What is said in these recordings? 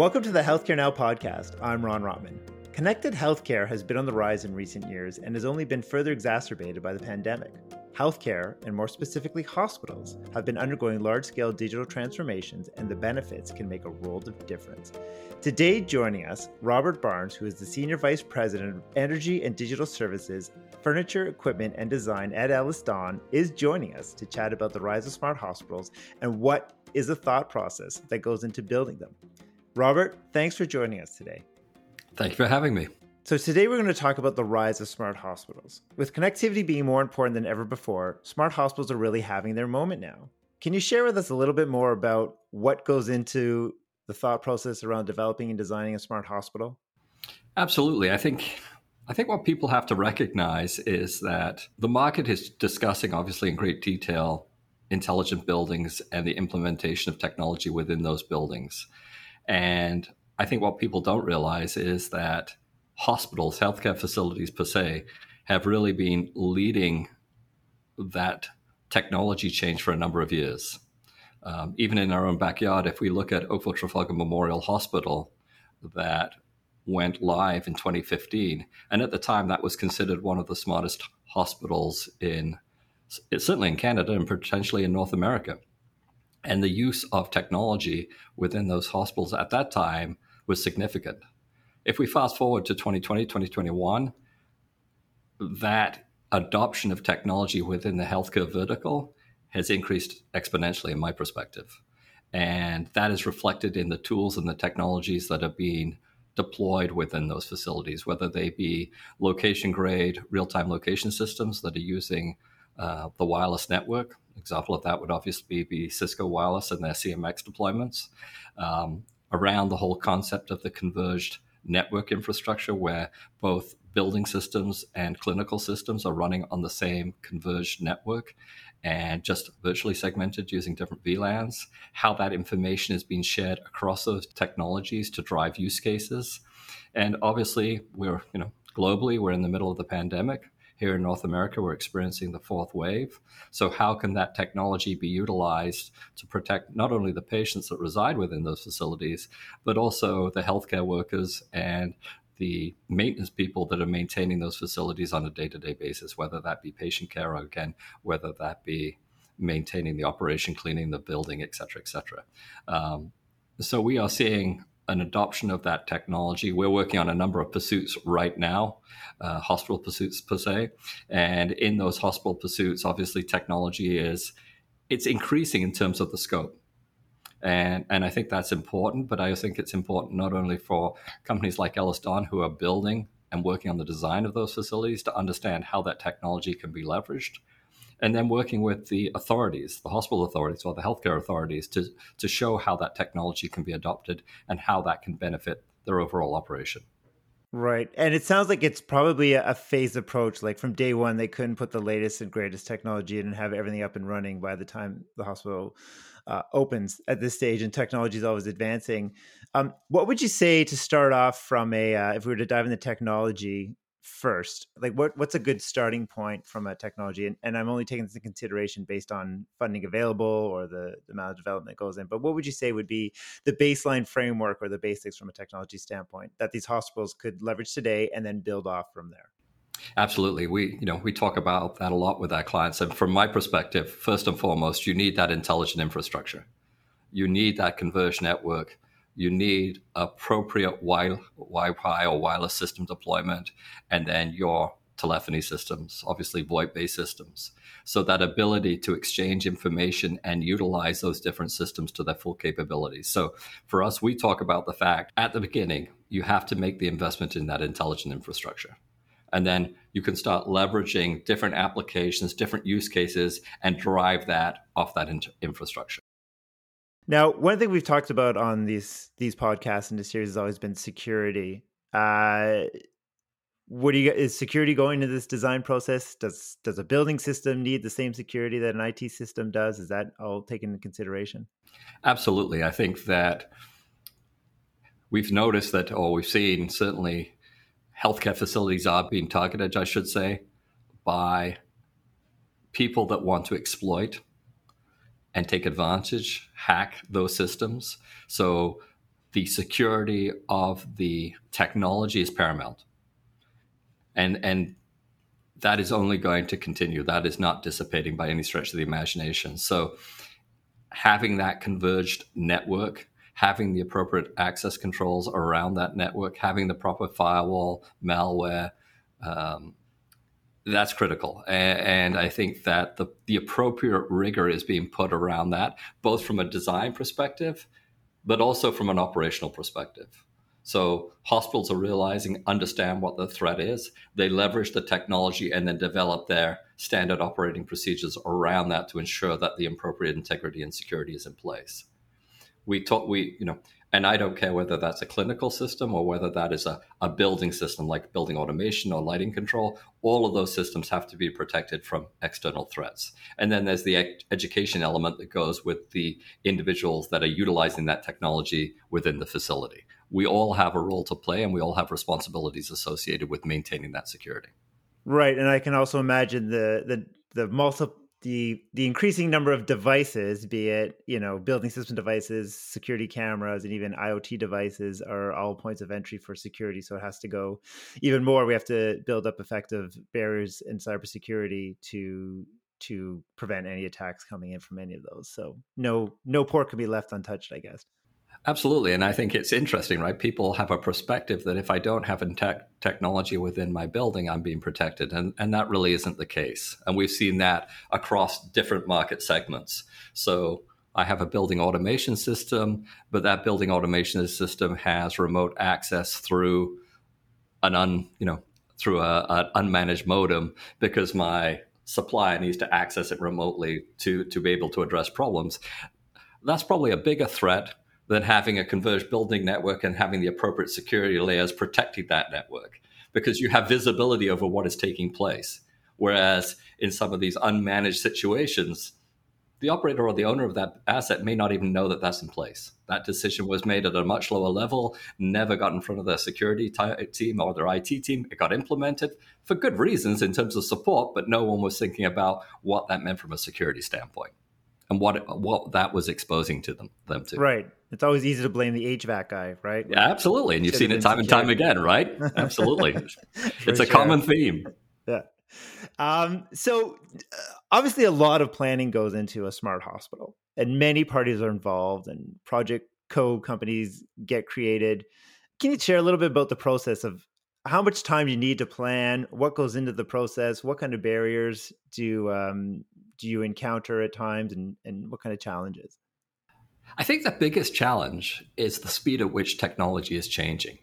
Welcome to the Healthcare Now podcast. I'm Ron Rotman. Connected healthcare has been on the rise in recent years and has only been further exacerbated by the pandemic. Healthcare, and more specifically hospitals, have been undergoing large scale digital transformations, and the benefits can make a world of difference. Today, joining us, Robert Barnes, who is the Senior Vice President of Energy and Digital Services, Furniture, Equipment, and Design at EllisDon, is joining us to chat about the rise of smart hospitals and what is the thought process that goes into building them. Robert, thanks for joining us today. Thank you for having me. So, today we're going to talk about the rise of smart hospitals. With connectivity being more important than ever before, smart hospitals are really having their moment now. Can you share with us a little bit more about what goes into the thought process around developing and designing a smart hospital? Absolutely. I think I think what people have to recognize is that the market is discussing obviously in great detail intelligent buildings and the implementation of technology within those buildings. And I think what people don't realize is that hospitals, healthcare facilities per se, have really been leading that technology change for a number of years. Um, even in our own backyard, if we look at Oakville Trafalgar Memorial Hospital, that went live in 2015, and at the time that was considered one of the smartest hospitals in certainly in Canada and potentially in North America. And the use of technology within those hospitals at that time was significant. If we fast forward to 2020, 2021, that adoption of technology within the healthcare vertical has increased exponentially in my perspective. And that is reflected in the tools and the technologies that are being deployed within those facilities, whether they be location grade real time location systems that are using uh, the wireless network. Example of that would obviously be Cisco Wireless and their CMX deployments. Um, around the whole concept of the converged network infrastructure, where both building systems and clinical systems are running on the same converged network and just virtually segmented using different VLANs, how that information is being shared across those technologies to drive use cases. And obviously, we're, you know, globally, we're in the middle of the pandemic. Here in North America, we're experiencing the fourth wave. So, how can that technology be utilized to protect not only the patients that reside within those facilities, but also the healthcare workers and the maintenance people that are maintaining those facilities on a day to day basis, whether that be patient care or again, whether that be maintaining the operation, cleaning the building, et cetera, et cetera. Um, so we are seeing an adoption of that technology. We're working on a number of pursuits right now, uh, hospital pursuits per se, and in those hospital pursuits, obviously technology is it's increasing in terms of the scope. And, and I think that's important, but I think it's important not only for companies like EllisDon who are building and working on the design of those facilities to understand how that technology can be leveraged, and then working with the authorities, the hospital authorities or the healthcare authorities to, to show how that technology can be adopted and how that can benefit their overall operation. Right. And it sounds like it's probably a, phased approach. Like from day one, they couldn't put the latest and greatest technology in and have everything up and running by the time the hospital uh, opens at this stage, and technology is always advancing. Um, what would you say to start off from a, uh, if we were to dive into technology, first like what what's a good starting point from a technology and, and i'm only taking this into consideration based on funding available or the, the amount of development that goes in but what would you say would be the baseline framework or the basics from a technology standpoint that these hospitals could leverage today and then build off from there Absolutely. We, you know, we talk about that a lot with our clients. And from my perspective, first and foremost, you need that intelligent infrastructure. You need that converged network you need appropriate Wi-Fi or wireless system deployment, and then your telephony systems, obviously VoIP-based systems. So that ability to exchange information and utilize those different systems to their full capabilities. So for us, we talk about the fact at the beginning, you have to make the investment in that intelligent infrastructure. And then you can start leveraging different applications, different use cases, and drive that off that infrastructure. Now, one thing we've talked about on these these podcasts and this series has always been security. Uh, what do you is security going into this design process? Does does a building system need the same security that an IT system does? Is that all taken into consideration? Absolutely. I think that we've noticed that, or we've seen certainly healthcare facilities are being targeted, I should say, by people that want to exploit and take advantage, hack those systems. So the security of the technology is paramount. And, and that is only going to continue. That is not dissipating by any stretch of the imagination. So, having that converged network, having the appropriate access controls around that network, having the proper firewall, malware, um, that's critical. And, I think that the, the appropriate rigor is being put around that, both from a design perspective, but also from an operational perspective. So hospitals are realizing, understand what the threat is. They leverage the technology and then develop their standard operating procedures around that to ensure that the appropriate integrity and security is in place. We talk, we, you know, and I don't care whether that's a clinical system or whether that is a, a building system like building automation or lighting control. All of those systems have to be protected from external threats. And then there's the ed- education element that goes with the individuals that are utilizing that technology within the facility. We all have a role to play and we all have responsibilities associated with maintaining that security. Right. And I can also imagine the the the multiple the the increasing number of devices, be it you know building system devices, security cameras, and even IoT devices, are all points of entry for security. So it has to go even more. We have to build up effective barriers in cybersecurity to to prevent any attacks coming in from any of those. So no no port can be left untouched, I guess. Absolutely. And I think it's interesting, right? People have a perspective that if I don't have tech technology within my building, I'm being protected. And, and that really isn't the case. And we've seen that across different market segments. So I have a building automation system, but that building automation system has remote access through an un, you know, through a, an unmanaged modem because my supplier needs to access it remotely to, to be able to address problems. That's probably a bigger threat than having a converged building network and having the appropriate security layers protecting that network because you have visibility over what is taking place. Whereas in some of these unmanaged situations, the operator or the owner of that asset may not even know that that's in place. That decision was made at a much lower level, never got in front of their security t- team or their IT team. It got implemented for good reasons in terms of support, but no one was thinking about what that meant from a security standpoint and what what that was exposing to them them to. Right. It's always easy to blame the HVAC guy, right? Yeah, absolutely. And you've seen it time and time again, right? Absolutely. it's a sure. common theme. Yeah. Um, so uh, obviously a lot of planning goes into a smart hospital and many parties are involved and project co companies get created. Can you share a little bit about the process of how much time you need to plan, what goes into the process, what kind of barriers do um, do you encounter at times and, and what kind of challenges? I think the biggest challenge is the speed at which technology is changing.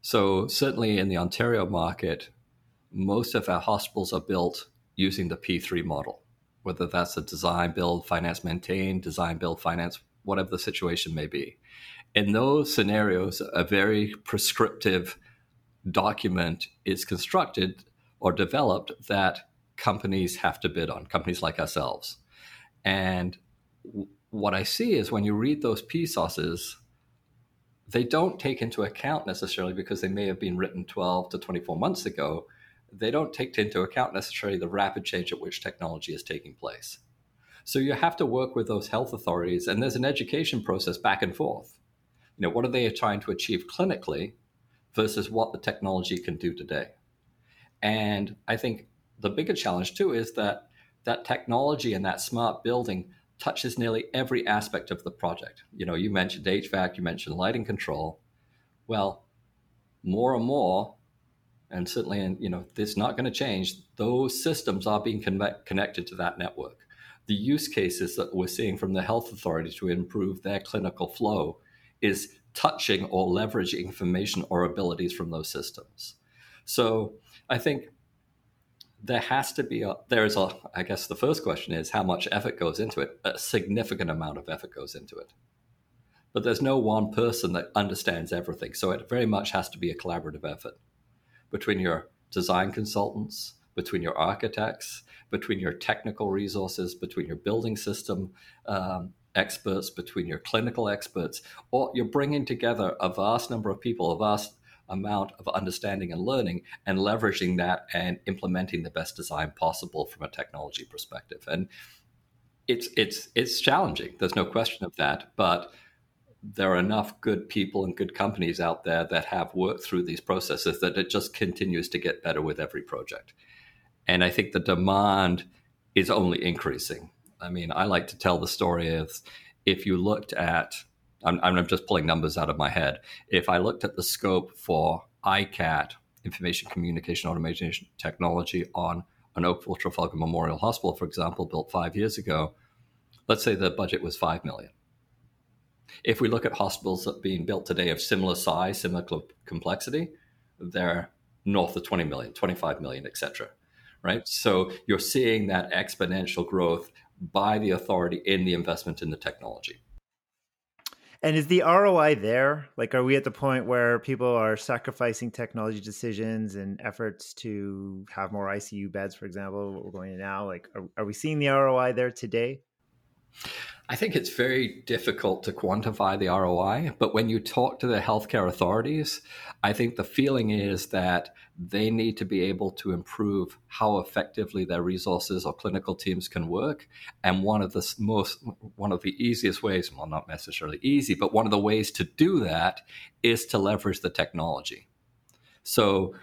So, certainly in the Ontario market, most of our hospitals are built using the P3 model, whether that's a design, build, finance, maintain, design, build, finance, whatever the situation may be. In those scenarios, a very prescriptive document is constructed or developed that companies have to bid on, companies like ourselves. And what I see is when you read those PSOSs, they don't take into account necessarily because they may have been written 12 to 24 months ago. They don't take into account necessarily the rapid change at which technology is taking place. So you have to work with those health authorities, and there's an education process back and forth. You know, what are they trying to achieve clinically versus what the technology can do today? And I think the bigger challenge too is that that technology and that smart building touches nearly every aspect of the project. You know, you mentioned HVAC, you mentioned lighting control. Well, more and more, and certainly, in, you know, it's not going to change. Those systems are being con- connected to that network. The use cases that we're seeing from the health authority to improve their clinical flow is touching or leveraging information or abilities from those systems. So I think there has to be a there's a i guess the first question is how much effort goes into it. A significant amount of effort goes into it. But there's no one person that understands everything. So it very much has to be a collaborative effort between your design consultants between your architects between your technical resources between your building system um, experts between your clinical experts or you're bringing together a vast number of people a vast amount of understanding and learning and leveraging that and implementing the best design possible from a technology perspective. And it's it's it's challenging. There's no question of that. But there are enough good people and good companies out there that have worked through these processes that it just continues to get better with every project. And I think the demand is only increasing. I mean, I like to tell the story of if you looked at, I'm, I'm just pulling numbers out of my head. If I looked at the scope for ICAT, information communication automation technology, on an Oakville Trafalgar Memorial Hospital, for example, built five years ago, let's say the budget was five million. If we look at hospitals that are being built today of similar size, similar complexity, they're north of 20 million, 25 million, etc. Right? So you're seeing that exponential growth by the authority in the investment in the technology. And is the ROI there? Like, are we at the point where people are sacrificing technology decisions and efforts to have more ICU beds, for example, what we're going to now? Like, are, are we seeing the ROI there today? I think it's very difficult to quantify the ROI, but when you talk to the healthcare authorities, I think the feeling is that they need to be able to improve how effectively their resources or clinical teams can work. And one of the most, one of the easiest ways, well, not necessarily easy, but one of the ways to do that is to leverage the technology. So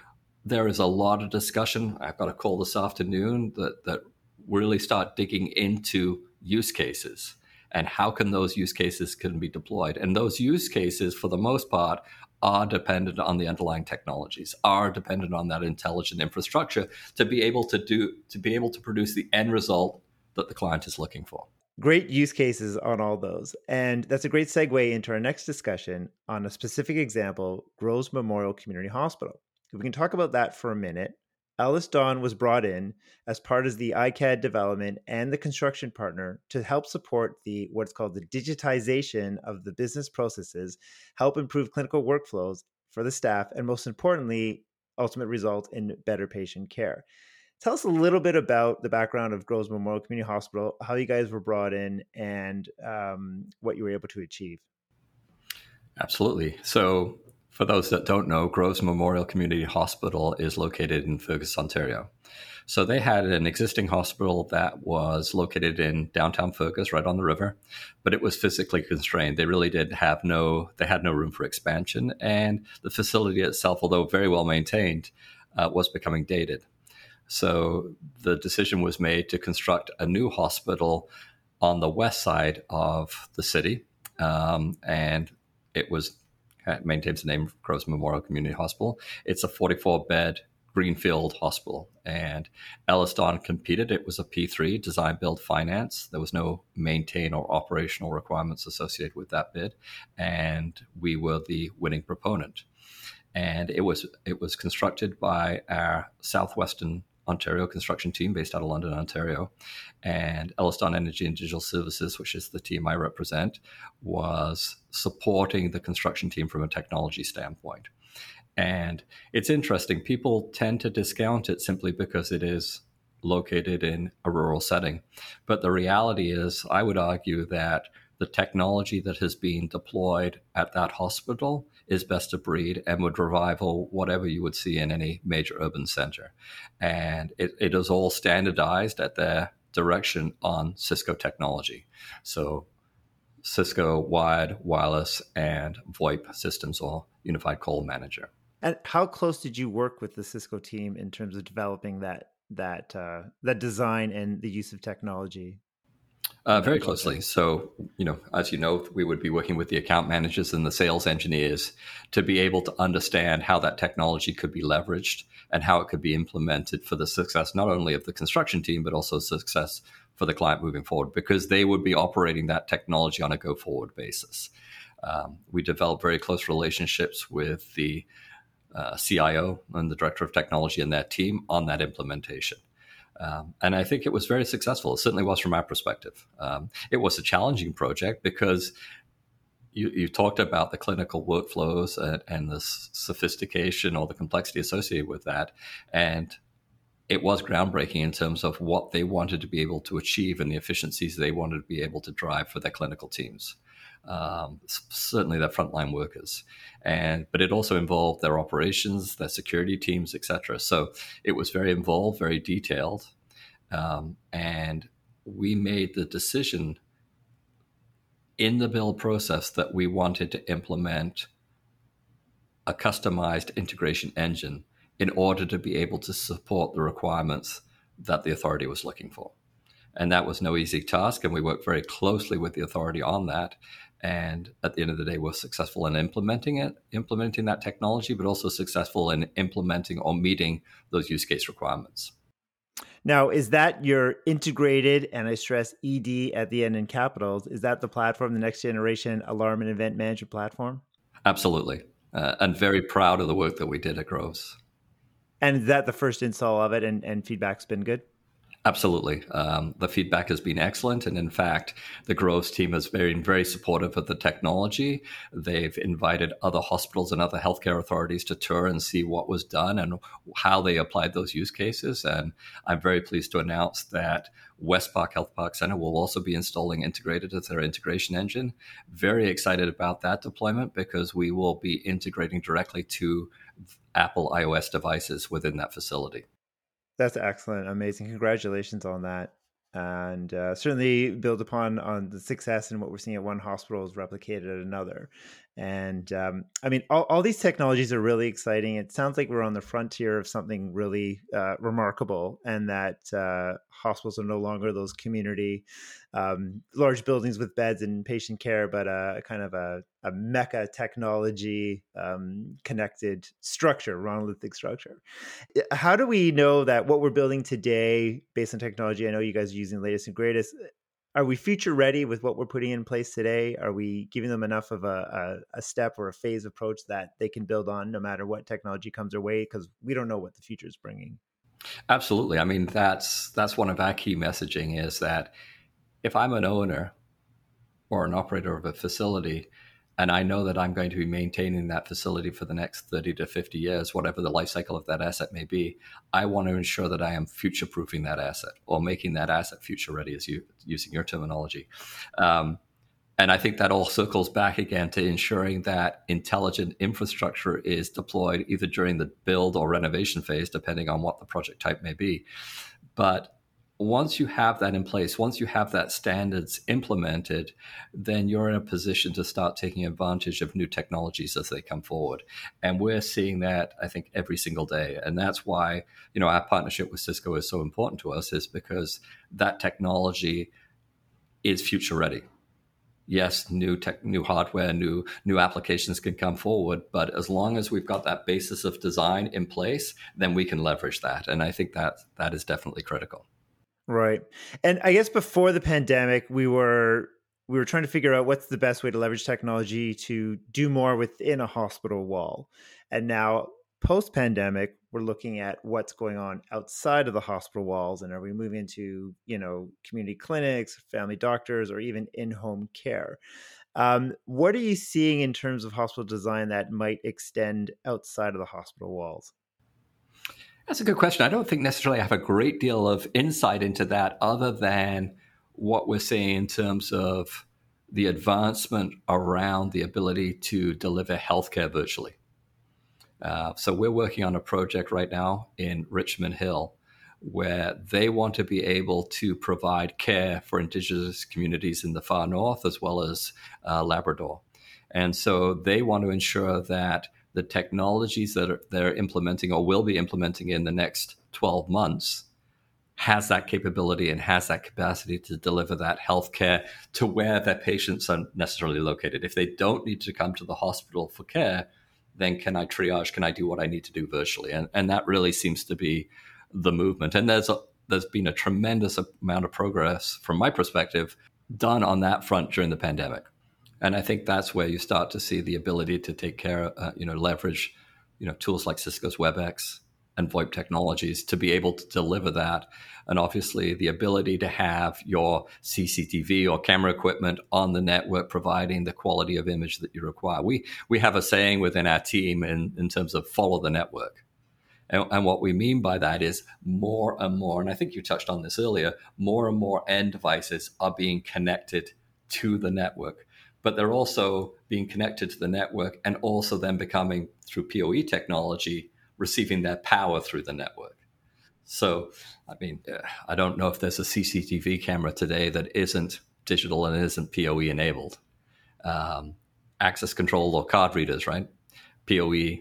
there is a lot of discussion. I've got a call this afternoon that, that really start digging into use cases and how can those use cases can be deployed? And those use cases for the most part are dependent on the underlying technologies are dependent on that intelligent infrastructure to be able to do to be able to produce the end result that the client is looking for. Great use cases on all those. And that's a great segue into our next discussion on a specific example Groves memorial community hospital. If we can talk about that for a minute EllisDon was brought in as part of the ICAT development and the construction partner to help support the what's called the digitization of the business processes, help improve clinical workflows for the staff, and most importantly, ultimate result in better patient care. Tell us a little bit about the background of Groves Memorial Community Hospital, how you guys were brought in, and um, what you were able to achieve. Absolutely. So for those that don't know, Groves Memorial Community Hospital is located in Fergus, Ontario. So they had an existing hospital that was located in downtown Fergus, right on the river, but it was physically constrained. They really did have no, they had no room for expansion, and the facility itself, although very well maintained, uh, was becoming dated. So the decision was made to construct a new hospital on the west side of the city, um, and it was maintains the name Groves Memorial Community Hospital. It's a 44 bed greenfield hospital, and EllisDon competed. It was a P3 design, build, finance. There was no maintain or operational requirements associated with that bid, and we were the winning proponent. And it was it was constructed by our Southwestern Ontario construction team based out of London, Ontario. And EllisDon Energy and Digital Services, which is the team I represent, was supporting the construction team from a technology standpoint. And it's interesting, people tend to discount it simply because it is located in a rural setting. But the reality is, I would argue that the technology that has been deployed at that hospital is best of breed and would rival whatever you would see in any major urban center. And it, it is all standardized at their direction on Cisco technology. So Cisco wired, wireless, and VoIP systems or unified call manager. And how close did you work with the Cisco team in terms of developing that that uh, that design and the use of technology? Uh, very closely. So, you know, as you know, we would be working with the account managers and the sales engineers to be able to understand how that technology could be leveraged and how it could be implemented for the success not only of the construction team, but also success for the client moving forward, because they would be operating that technology on a go forward basis. Um, we developed very close relationships with the uh, CIO and the director of technology and that team on that implementation. Um, and I think it was very successful. It certainly was from our perspective. Um, it was a challenging project because you, you talked about the clinical workflows and, and, the sophistication or the complexity associated with that. And it was groundbreaking in terms of what they wanted to be able to achieve and the efficiencies they wanted to be able to drive for their clinical teams. Um, certainly their frontline workers, and but it also involved their operations, their security teams, etc. So it was very involved, very detailed, um, and we made the decision in the build process that we wanted to implement a customized integration engine in order to be able to support the requirements that the authority was looking for. And that was no easy task. And we worked very closely with the authority on that. And at the end of the day, we're successful in implementing it, implementing that technology, but also successful in implementing or meeting those use case requirements. Now, is that your integrated, and I stress ED at the end in capitals, is that the platform, the next generation alarm and event management platform? Absolutely. Uh, and very proud of the work that we did at Groves. And that the first install of it and, and feedback's been good? Absolutely. Um, the feedback has been excellent. And in fact, the Groves team has been very supportive of the technology. They've invited other hospitals and other healthcare authorities to tour and see what was done and how they applied those use cases. And I'm very pleased to announce that West Park Health Park Center will also be installing integrated as their integration engine. Very excited about that deployment because we will be integrating directly to Apple iOS devices within that facility. That's excellent, amazing. Congratulations on that, and uh, certainly build upon on the success and what we're seeing at one hospital is replicated at another. And um, I mean, all, all, these technologies are really exciting. It sounds like we're on the frontier of something really uh, remarkable, and that uh, hospitals are no longer those community um, large buildings with beds and patient care, but a kind of a, a mecca technology um, connected structure, monolithic structure. How do we know that what we're building today, based on technology, I know you guys are using the latest and greatest are we future ready with what we're putting in place today? Are we giving them enough of a, a, a step or a phase approach that they can build on no matter what technology comes their way? Because we don't know what the future is bringing. Absolutely. I mean, that's that's one of our key messaging is that if I'm an owner or an operator of a facility, and I know that I'm going to be maintaining that facility for the next 30 to 50 years, whatever the life cycle of that asset may be. I want to ensure that I am future proofing that asset or making that asset future ready, as you using your terminology. Um, and I think that all circles back again to ensuring that intelligent infrastructure is deployed either during the build or renovation phase, depending on what the project type may be. But once you have that in place, once you have that standards implemented, then you're in a position to start taking advantage of new technologies as they come forward. And we're seeing that, I think, every single day. And that's why, you know, our partnership with Cisco is so important to us, is because that technology is future ready. Yes, new tech, new hardware, new new applications can come forward, but as long as we've got that basis of design in place, then we can leverage that. And I think that that is definitely critical. Right. And I guess before the pandemic, we were we were trying to figure out what's the best way to leverage technology to do more within a hospital wall. And now post pandemic, we're looking at what's going on outside of the hospital walls and are we moving into, you know, community clinics, family doctors, or even in-home care. Um, what are you seeing in terms of hospital design that might extend outside of the hospital walls? That's a good question. I don't think necessarily I have a great deal of insight into that other than what we're seeing in terms of the advancement around the ability to deliver healthcare virtually. Uh, so we're working on a project right now in Richmond Hill where they want to be able to provide care for indigenous communities in the far north as well as uh, Labrador. And so they want to ensure that the technologies that are, they're implementing or will be implementing in the next 12 months has that capability and has that capacity to deliver that healthcare to where their patients are necessarily located. If they don't need to come to the hospital for care, then can I triage? Can I do what I need to do virtually? And, and that really seems to be the movement. And there's a, there's been a tremendous amount of progress from my perspective done on that front during the pandemic and I think that's where you start to see the ability to take care, uh, you know, leverage, you know, tools like Cisco's WebEx and VoIP technologies to be able to deliver that, and obviously the ability to have your CCTV or camera equipment on the network, providing the quality of image that you require. We we have a saying within our team in in terms of follow the network. And, and, what we mean by that is more and more, and I think you touched on this earlier, more and more end devices are being connected to the network but they're also being connected to the network and also then becoming through PoE technology receiving their power through the network. So, I mean, I don't know if there's a CCTV camera today that isn't digital and isn't PoE enabled. um, access control or card readers, right? PoE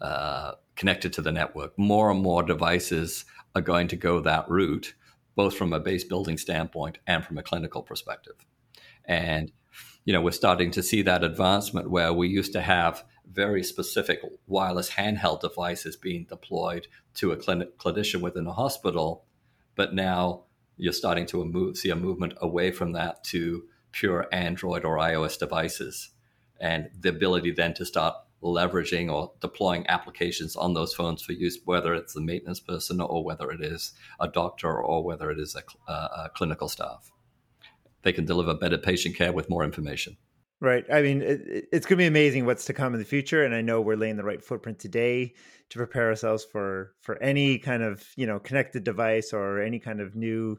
uh, connected to the network. More and more devices are going to go that route, both from a base building standpoint and from a clinical perspective. And you know, we're starting to see that advancement where we used to have very specific wireless handheld devices being deployed to a clinic, clinician within a hospital, but now you're starting to move, see a movement away from that to pure Android or iOS devices, and the ability then to start leveraging or deploying applications on those phones for use, whether it's the maintenance person or whether it is a doctor or whether it is a, uh, a clinical staff they can deliver better patient care with more information. Right. I mean, it, it's going to be amazing what's to come in the future, and I know we're laying the right footprint today to prepare ourselves for for any kind of you know connected device or any kind of new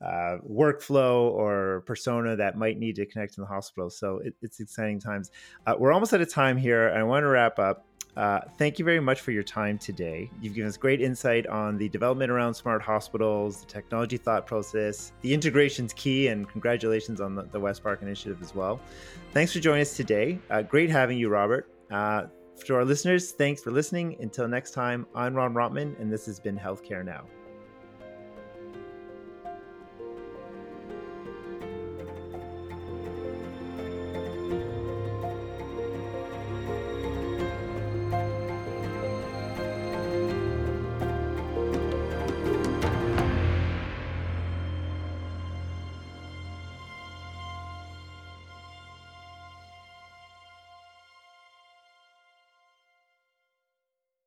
uh, workflow or persona that might need to connect in the hospital. So it, it's exciting times. Uh, we're almost out of time here. I want to wrap up. Uh, thank you very much for your time today. You've given us great insight on the development around smart hospitals, the technology thought process, the integration's key, and congratulations on the, the West Park initiative as well. Thanks for joining us today. Uh, great having you, Robert. Uh, to our listeners, thanks for listening. Until next time, I'm Ron Rotman, and this has been Healthcare Now.